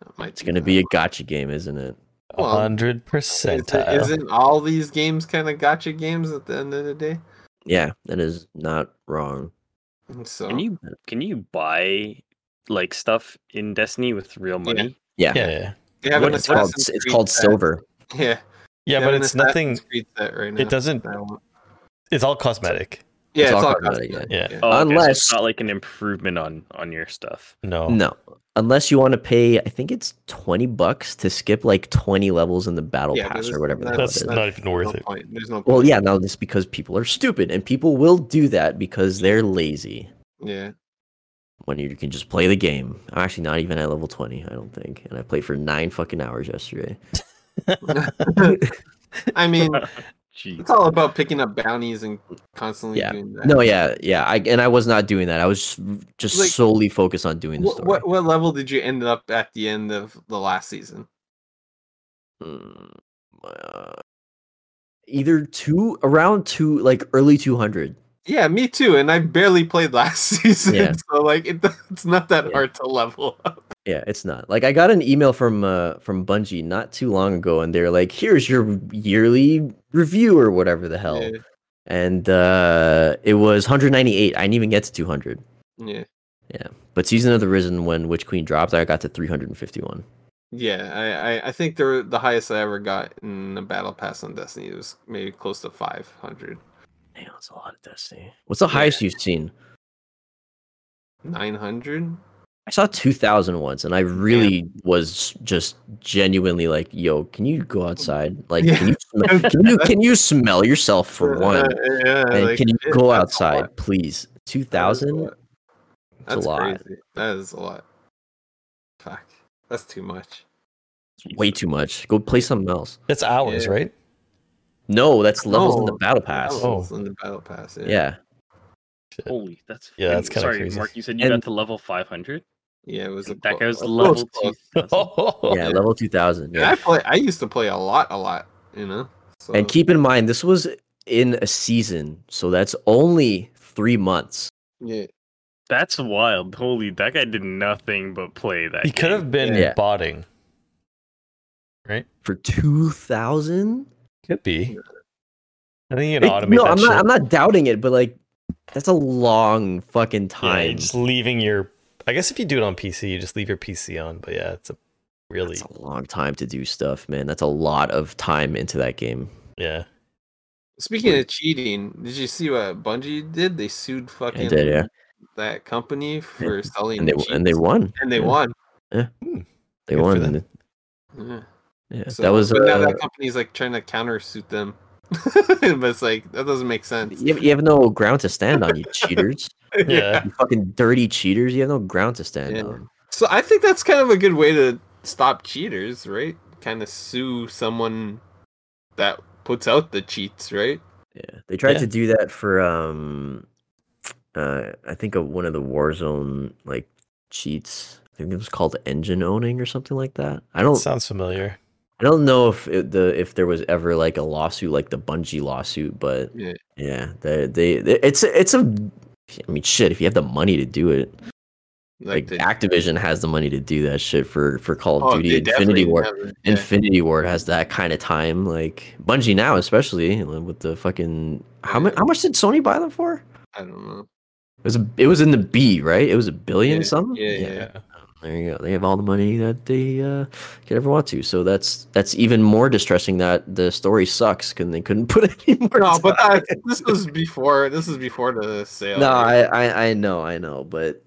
that might It's gonna be a gacha game, isn't it? A well, hundred Is percentile. isn't all these games kind of gacha games at the end of the day? Yeah, that is not wrong. So Can you can you buy like stuff in Destiny with real money? Yeah, Yeah, yeah, they have What it's called? It's called set. Silver. Yeah, yeah. But it's nothing. Assassin's Creed right now. It doesn't. that I want. It's all cosmetic. Yeah, It's it's, all all cosmetic, cosmetic. yeah. yeah. Oh, okay, so Unless- it's not like an improvement on on your stuff. No. No, unless you want to pay, I think it's twenty bucks to skip like twenty levels in the battle Yeah, pass or whatever. the hell That's not even worth no it. Point. There's no. Well, yeah, no, it's because people are stupid, and people will do that because they're lazy. Yeah. When you can just play the game. I'm actually not even at level twenty, I don't think, and I played for nine fucking hours yesterday. I mean, Jeez. it's all about picking up bounties and constantly Yeah. doing that. No, yeah, yeah, I and I was not doing that. I was just Like- solely focused on doing the story. what what level did you end up at the end of the last season? Mm, uh, either two around two, like early two hundred. Yeah, me too. And I barely played last season, Yeah. so like it, it's not that Yeah. hard to level up. Yeah, it's not. Like I got an email from uh from Bungie not too long ago and they're like, "Here's your yearly review or whatever the hell." Yeah, And uh it was 198. I didn't even get to 200. yeah, Yeah. But Season of the Risen when Witch Queen dropped, I got to 351. yeah. I, I, I think the the highest I ever got in a battle pass on Destiny was maybe close to five hundred. Damn, that's a lot of Destiny. What's the highest you've seen? Nine hundred? I saw 2000 once, and I really was just genuinely like, "Yo, can you go outside? Like, can you smell, can you can you smell yourself for one? Uh, yeah, And like, can you go outside, lot. please? That is a 2000? lot. It's a lot. crazy. That is a lot. Fuck. That's too much. Way too much. Go play something else. It's hours, Yeah. right? No, that's levels in the battle pass. Levels in the battle pass. Yeah. Yeah. Shit. Holy, that's Yeah, that's kinda sorry, crazy. Mark. You said you And- got to level 500. Yeah, it was a That clo- goes a level close two. Yeah, Yeah. level 2000. And Yeah. I play. I used to play a lot, a lot. You know. So, And keep in mind, this was in a season, so that's only three months. yeah, That's wild. Holy, that guy did nothing but play that. He could have been Yeah. botting, right? For 2000? Could be. I think you can It- automate no, that I'm shit. not. I'm not doubting it, but like, that's a long fucking time. you're just leaving your. I guess if you do it on PC, you just leave your PC on. But yeah, it's a really That's a long time to do stuff, man. That's a lot of time into that game. yeah. Speaking of cheating, did you see what Bungie did? They sued fucking did, yeah. that company for selling And they cheats. and they won. and they yeah. won. They Good won. Yeah. Yeah, So, that was. but now Uh, that company's like trying to countersuit them, but it's like that doesn't make sense. you, have, you have no ground to stand on, you cheaters. Yeah. You fucking dirty cheaters. You have no ground to stand Yeah. on. So I think that's kind of a good way to stop cheaters, right? Kind of sue someone that puts out the cheats, right? Yeah, they tried Yeah. to do that for um, uh, I think of one of the Warzone like cheats. I think it was called EngineOwning or something like that. I don't, Sounds familiar. I don't know if it, the if there was ever like a lawsuit like the Bungie lawsuit, but Yeah. yeah, they they it's a- it's a. I mean, shit. If you have the money to do it, like, the- Activision has the money to do that shit for for Call of oh, Duty, Infinity Ward. yeah. Infinity Ward has that kind of time. Like Bungie now, especially with the fucking how much? How much did Sony buy them for? I don't know. It was a, it was in the B, right? It was a billion Yeah, something. yeah, yeah. There you go. They have all the money that they uh, could ever want to. So that's that's even more distressing that the story sucks because they couldn't put any more. No, but time. that, this was before. This is before the sale. no. I, I I know, I know, but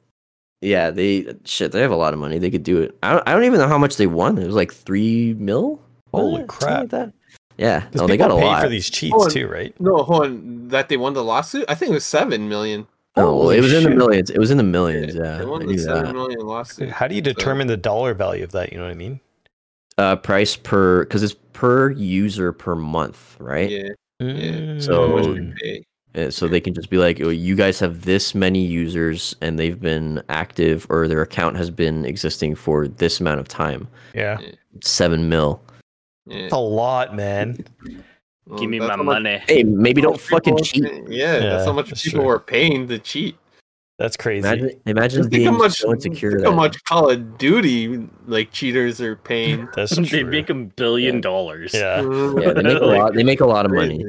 yeah, they shit. They have a lot of money. They could do it. I don't, I don't even know how much they won. It was like three mil. Holy wasn't it? Crap. Like that. Yeah. no, they got a pay lot. for these cheats Oh, too, right? no, hold on. That they won the lawsuit. I think it was seven million. Oh, it was in the millions. It was in the millions. Yeah, they won the knew seven that. million lawsuit. How do you So- determine the dollar value of that? You know what I mean? Uh, price per because it's per user per month, right? Yeah, yeah. So- How much Mm. they. Uh, So they can just be like, oh, you guys have this many users and they've been active or their account has been existing for this amount of time. yeah, Seven mil. Yeah. it's a lot, man. Well, Give me my how much- money. Hey, maybe don't fucking cheat. paying- Yeah, Yeah, that's how much that's people true. were paying to cheat. That's crazy. Imagine, imagine Just think how being much, so insecure think that how much Call of Duty like cheaters are paying. That's they true. make a billion Yeah. dollars. yeah. yeah, they make a lot. They make a lot of money.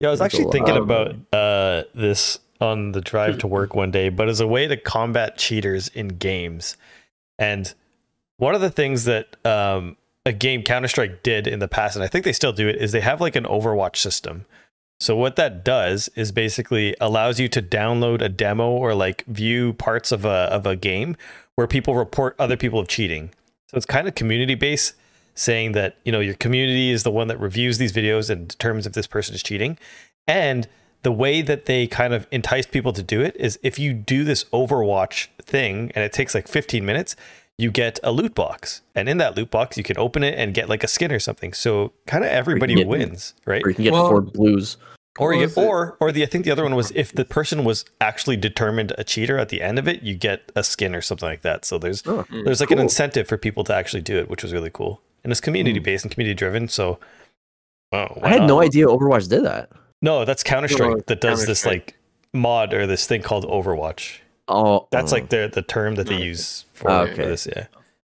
Yeah, I was That's actually thinking about uh, this on the drive to work one day, but as a way to combat cheaters in games. And one of the things that um, a game Counter Strike did in the past, and I think they still do it, is they have like an Overwatch system. So what that does is basically allows you to download a demo or like view parts of a of a game where people report other people of cheating. So it's kind of community based, saying that you know your community is the one that reviews these videos and determines if this person is cheating. And the way that they kind of entice people to do it is if you do this Overwatch thing and it takes like 15 minutes, you get a loot box. And in that loot box, you can open it and get like a skin or something. So kind of everybody get- wins, right? Or you can get Well- four blues. Or you get, or or the I think the other one was if the person was actually determined a cheater at the end of it, you get a skin or something like that. So there's Oh, there's like an incentive for people to actually do it, which was really cool. And it's community hmm. based and community driven. So oh, I had why no idea Overwatch did that. No, that's Counter Strike that does this like mod or this thing called Overwatch. Oh, That's oh. like the the term that they Okay. use for, for okay. this. Yeah,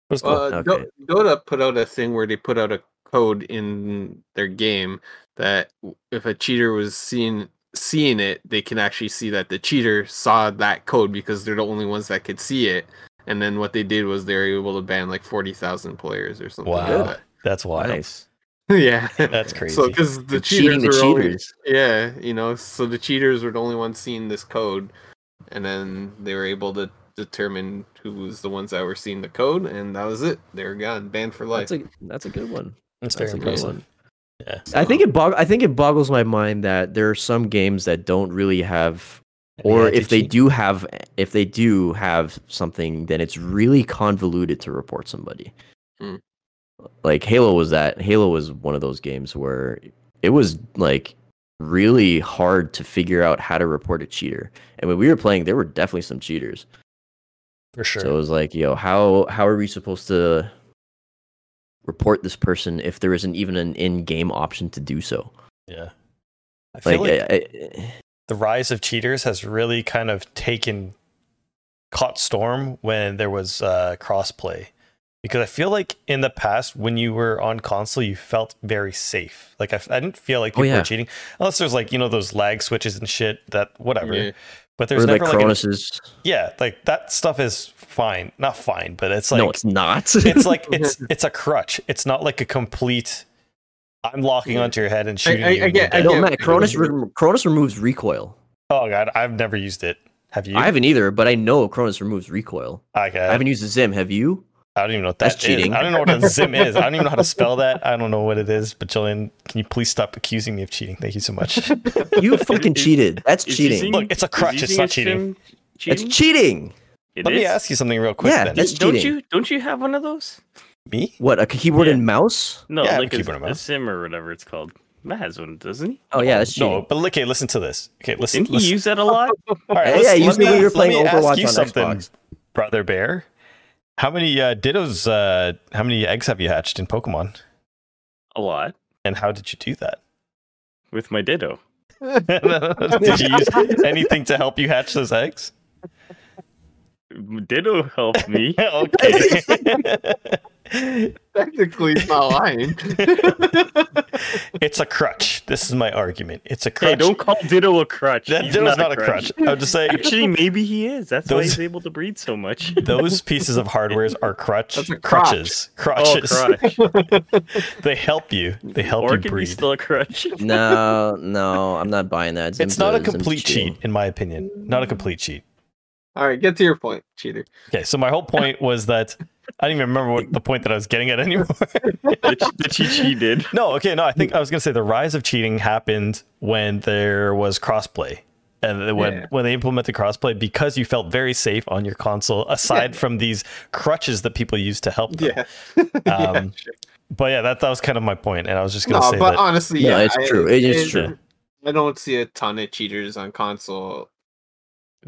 but it's cool. Uh, Okay. Dota put out a thing where they put out a code in their game that if a cheater was seeing seeing it, they can actually see that the cheater saw that code because they're the only ones that could see it. And then what they did was they were able to ban like forty thousand players or something Wow. like that's wild. nice. yeah, That's crazy. So because the They're cheaters cheating the were only- cheaters. yeah, you know, so the cheaters were the only ones seeing this code, and then they were able to determine who was the ones that were seeing the code, and that was it. They were gone, banned for life. That's a that's a good one. That's That's very a good one. Yeah. I think it bog- I think it boggles my mind that there are some games that don't really have or if they do have if they do have something then it's really convoluted to report somebody. Hmm. Like Halo was that. Halo was one of those games where it was like really hard to figure out how to report a cheater. And when we were playing there were definitely some cheaters. For sure. So it was like, yo, how how are we supposed to report this person if there isn't even an in-game option to do so? yeah. I feel Like, like, I- I- the rise of cheaters has really kind of taken caught storm when there was uh, crossplay. Because I feel like in the past, when you were on console, you felt very safe. Like I didn't feel like Oh, people yeah. were cheating, unless there's like you know those lag switches and shit. That whatever. Yeah. But there's or like never like an- Cronus's. yeah, like that stuff is fine, not fine, but it's like no, it's not. it's like it's it's a crutch. It's not like a complete. I'm locking Yeah. onto your head and shooting I- you. I and you're get- I dead. no, get- Matt. Cronus re- Cronus removes recoil. Oh god, I've never used it. Have you? I haven't either, but I know Cronus removes recoil. Okay. I haven't used the XIM. Have you? I don't even know what That's that is. cheating. I don't know what a XIM is. I don't even know how to spell that. I don't know what it is. But Jillian, can you please stop accusing me of cheating? Thank you so much. You fucking Is- cheated. That's cheating. using- Look, it's a crutch, it's not a cheating. It's cheating. It Let me ask you something real quick Yeah, then. that's- don't cheating. you don't you have one of those? me? What a keyboard Yeah. and mouse? No, Yeah, I have like a a, keyboard and a mouse. sim or whatever it's called. Matt has one, doesn't he? Oh yeah, that's cheating. No, but okay, listen to this. Okay, listen. Didn't he use that a lot? All right, Yeah, let's- yeah, let usually me- when you're playing Overwatch on something, Xbox. brother bear. How many uh, dittos? Uh, how many eggs have you hatched in Pokemon? a lot And how did you do that? with my Ditto. did you use anything to help you hatch those eggs? Ditto helped me. okay. Technically, it's not lying. it's a crutch. This is my argument. It's a crutch. hey, don't call Ditto a crutch. that He's Ditto's not, a crutch. I would just say Actually, maybe he is. That's why he's able to breed so much. those pieces of hardwares are crutch That's a crotch. crutches. Oh, Crutches. crutch. they help you. They help or you it could be still a crutch. No, no, I'm not buying that. it's not a XIM's- XIM's complete cheating. cheat, in my opinion. Not a complete cheat. All right, get to your point, cheater. Okay, so my whole point was that I don't even remember what the point that I was getting at anymore. the, ch- the cheat she did. no, okay, no, I think I was gonna say the rise of cheating happened when there was crossplay. And when, Yeah. when they implemented crossplay, because you felt very safe on your console, aside Yeah. from these crutches that people use to help them. Yeah. Um, sure. But yeah, that, that was kind of my point, and I was just gonna No, say but that. honestly, No, yeah, it's I- true. It is true. I don't see a ton of cheaters on console.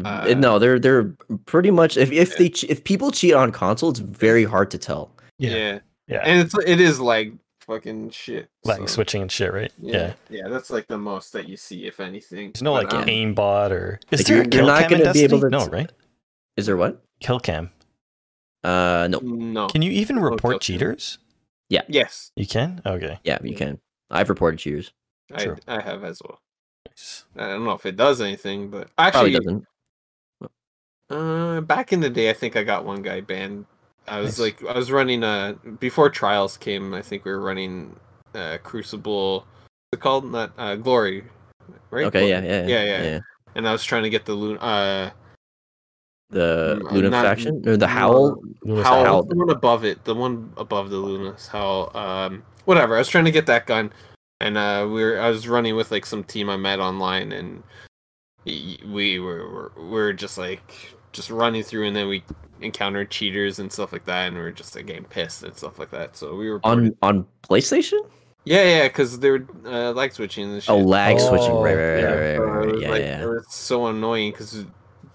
Uh, no, they're they're pretty much if if they if people cheat on console, it's very hard to tell. yeah, Yeah. yeah, and it's it is like fucking shit. like so, switching and shit, right? Yeah, yeah, that's like the most that you see, if anything. There's no But, like um, aimbot or is Like, there you're- a you're not gonna be able to No, right? Is there what? Kill cam. Uh, no. No. Can you even No kill report cam. cheaters? Yeah. Yes, You can. Okay. Yeah, you can. I've reported cheaters. I True. I have as well. Nice. I don't know if it does anything, but Probably actually, doesn't. Uh, back in the day, I think I got one guy banned. I was Nice. like, I was running uh before trials came. I think we were running uh Crucible. What's it called? Not uh Glory, right? Okay, Glory. yeah, yeah, Yeah, yeah, yeah. And I was trying to get the Luna. Uh, The Luna not- faction or the Howl. Luna's Howl, Howl. the one above it, the one above the Luna's Howl. Um, whatever. I was trying to get that gun, and uh, we were. I was running with like some team I met online, and we were were, we were just like just running through, and then we encountered cheaters and stuff like that, and we were just like getting pissed and stuff like that. So we were on on PlayStation. yeah, yeah, because they were uh, lag switching and shit. Oh, lag switching. Right, Oh, right, yeah. right, right, right, it right. was Yeah, like, yeah. It was so annoying because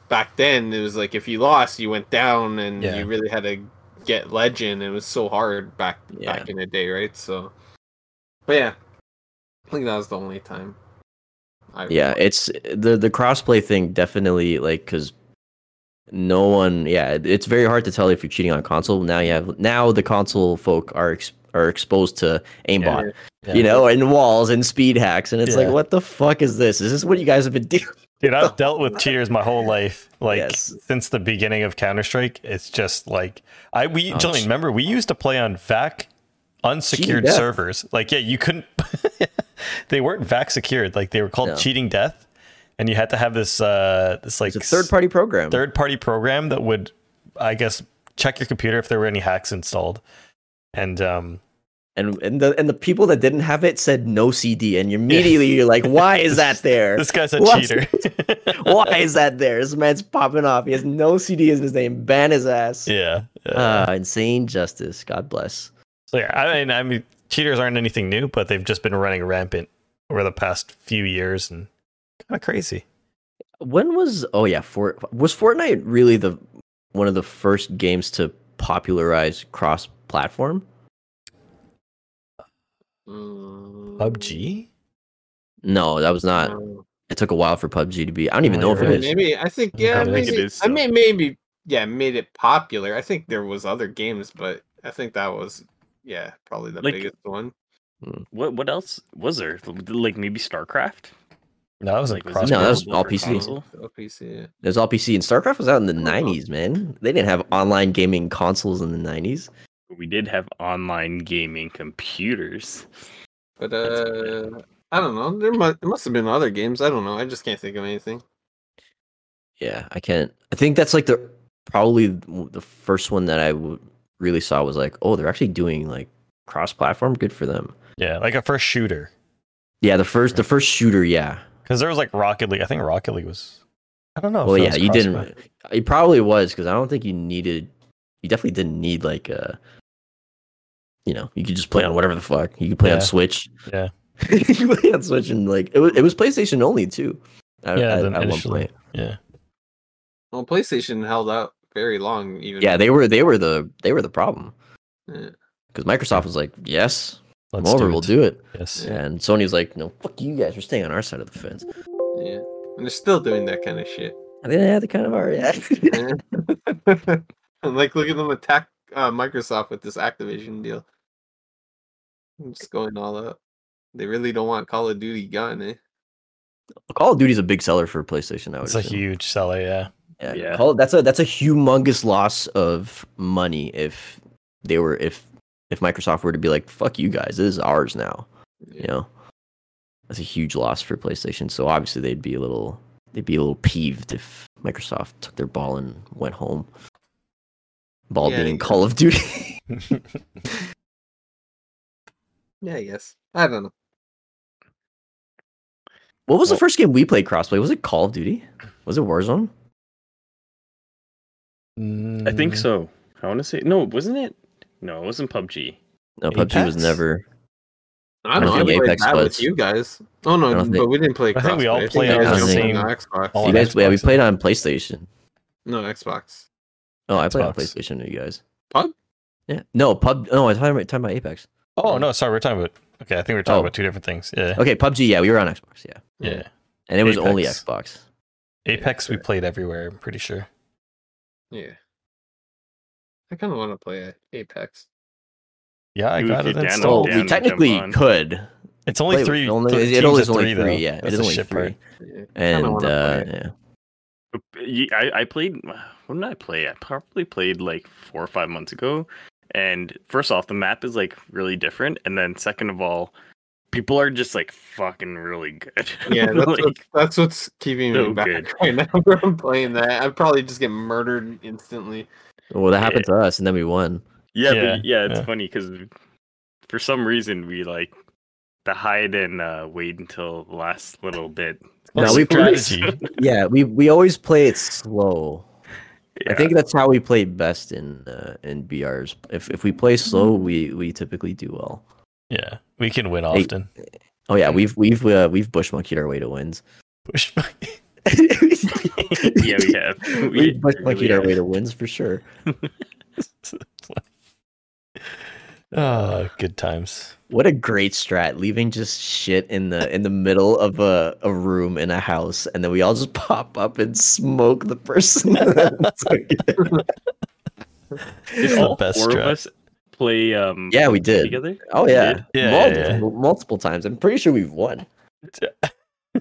back then it was like if you lost, you went down, and Yeah. you really had to get legend. It was so hard back Yeah. back in the day, right? So, but yeah, I think that was the only time. I yeah it's the the crossplay thing definitely like because no one yeah it's very hard to tell if you're cheating on console now you have now the console folk are ex- are exposed to aimbot Yeah. you know and walls and speed hacks and it's Yeah. like what the fuck is this is this what you guys have been doing Dude, I've dealt with cheaters my whole life. Like Yes. since the beginning of Counter Strike, it's just like I we Oh, Jillian, remember we used to play on VAC unsecured servers. Like yeah, you couldn't. they weren't VAC secured. Like they were called No. cheating death, and you had to have this uh this like third party program. third party program that would, I guess, check your computer if there were any hacks installed, and um and and the and the people that didn't have it said no CD, and immediately you're like, why is that there? this guy's a What's- cheater. Why is that there? This man's popping off. He has no CD in his name. Ban his ass. yeah. yeah. Uh, insane justice. God bless. So yeah, I mean, I mean, cheaters aren't anything new, but they've just been running rampant over the past few years and kind of crazy. When was oh yeah, for was Fortnite really the one of the first games to popularize cross platform? Mm, PUBG. No, that was not. It took a while for PUBG to be. I don't even Oh, know if you're it right. is. Maybe I think yeah, I think maybe it is I mean maybe yeah, made it popular. I think there was other games, but I think that was yeah, probably the Like- biggest one. What what else was there? Like maybe StarCraft? No, that was Like like cross. No, that was all PC. console? Oh, PC, yeah. It was all PC and StarCraft was out in the Oh. '90s, man. They didn't have online gaming consoles in the '90s. We did have online gaming computers. But uh I don't know. There must there must have been other games. I don't know. I just can't think of anything. Yeah, I can't. I think that's like the probably the first one that I w- really saw was like, oh, they're actually doing like cross-platform. Good for them. Yeah, like a first shooter. Yeah, the first the first shooter. Yeah. Because there was like Rocket League. I think Rocket League was. I don't know. well, that yeah, was you didn't. It probably was because I don't think you needed. You definitely didn't need like a. You know, you could just play on whatever the fuck. You could play on Switch. Yeah. you could play on Switch and like it was it was PlayStation only too. At, Yeah, at- then at one initially. point. Yeah. Well, PlayStation held out very long even Yeah, they were they were the they were the problem Yeah. because Microsoft was like, yes, Let's come over, do we'll do it. Yes. And Sony's like, no, fuck you guys. We're staying on our side of the fence. Yeah. And they're still doing that kind of shit. And they, yeah, they kind of are. Yeah. Yeah. and like look at them attack uh, Microsoft with this Activision deal. I'm Just going all out. They really don't want Call of Duty gone, eh? Call of Duty's a big seller for PlayStation. I would It's a assume. huge seller. Yeah. Yeah, Yeah. Call, that's a that's a humongous loss of money if they were if if Microsoft were to be like, fuck you guys, this is ours now. You know, that's a huge loss for PlayStation. So obviously they'd be a little they'd be a little peeved if Microsoft took their ball and went home. Ball Yeah, being you Call of Duty. Yeah, I guess. I don't know. what was the first game we played crossplay? Was it Call of Duty? Was it Warzone? I think Mm, so. I want to say no, wasn't it? No, it wasn't PUBG. No, PUBG was never. I don't know. I think played Apex that was. with you guys. Oh no, but think- we didn't play. I think we all played you on the same- on Xbox. all You on guys, yeah, we played on PlayStation. No Xbox. Oh, I played on PlayStation with you guys. Pub? Yeah. No, pub. No, I was talking about, talking about Apex. Oh no, sorry, we're talking about. Okay, I think we're talking Oh. about two different things. Yeah. Okay, PUBG. Yeah, we were on Xbox. Yeah, Yeah. and it was only Xbox. Apex we correct. played everywhere. I'm pretty sure. Yeah. I kind of want to play Apex. Yeah, I Ooh, got if it you're down, installed. I'm we down jump technically on. could. It's only play- three. Only, it only is only three, three. though. Yeah, That's it is the only shit three. part. Yeah. Kinda And wanna uh, play. yeah, Ye- I, I played. When did I play? I probably played like four or five months ago. And first off, the map is like really different, and then second of all, people are just like fucking really good. yeah, that's, Like, what's, that's what's keeping me so back good. right now. From playing that, I'd probably just get murdered instantly. Well, that happened to us, and then we won. yeah, Yeah, but yeah, it's yeah. funny because for some reason we like to hide and uh, wait until the last little bit. No, What's we the played- strategy. Yeah, we we always play it slow. I think that's how we play best in uh, in BRs. If if we play slow, we we typically do well. Yeah, we can win Hey, often. Oh yeah, we've we've uh, we've bushmonkeyed our way to wins. Push back. yeah, we have. We we've bushmonkeyed really our have. way to wins for sure. oh, good times. What a great strat! Leaving just shit in the in the middle of a, a room in a house, and then we all just pop up and smoke the person. Did the all best four strat. of us play? Um, yeah, we did. together. Oh yeah, did? Yeah, multiple, yeah, yeah. multiple times. I'm pretty sure we've won.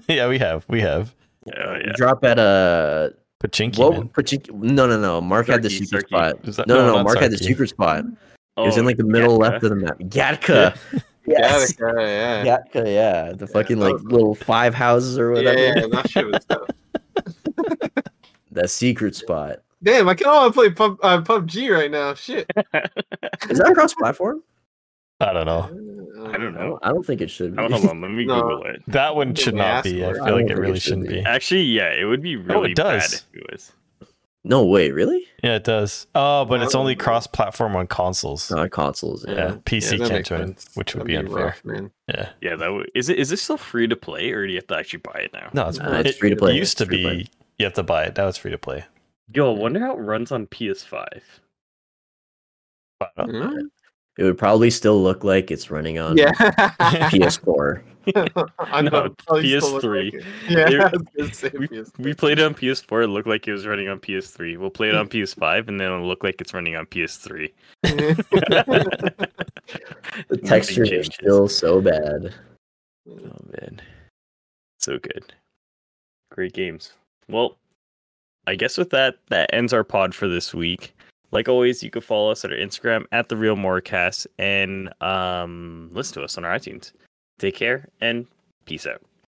yeah, we have. We have. Oh, yeah. Drop at a Pochinki, what? man. Pochink- no, no, no. Mark had the secret Sarky. spot. That- No, no, no. not Mark had the secret spot. It was Oh, in like the middle Gatka. left of the map. Gatka. Yes. Gattaca, yeah. Yeah, yeah, the fucking like little five houses or Yeah, whatever. yeah, that shit was dope. That secret spot. Damn, I can all play Pub, uh, PUBG right now. Shit. Is that across platform? I don't know. I don't know. I don't think it should be. Oh, hold on, let me No. Google it. That one should not be. I feel I like it think it really should shouldn't be. be. Actually, yeah, it would be really it bad does. if it was. No way, really? Yeah, it does. Oh, but it's only Oh. cross-platform on consoles. Not consoles. Yeah. yeah, PC that can't makes join, which would That'd be unfair. rough, man. Yeah. Yeah, that would, is it. Is it still free to play, or do you have to actually buy it now? No, it's, Nah, it's free to play. It used to It's free to be you have to buy it. Now it's free to play. Yo, I wonder how it runs on PS5. But, uh, Hmm? It would probably still look like it's running on Yeah. PS4. I know, it probably still looks PS3. like. Yeah, It- I was gonna say We, PS3. we played it on PS4. It looked like it was running on PS3. We'll play it on PS5, and then it'll look like it's running on PS3. The Nothing texture is still so bad. Oh man, so good, great games. Well, I guess with that, that ends our pod for this week. Like always, you can follow us at our Instagram at the Real Morecast and um, listen to us on our iTunes. Take care and peace out.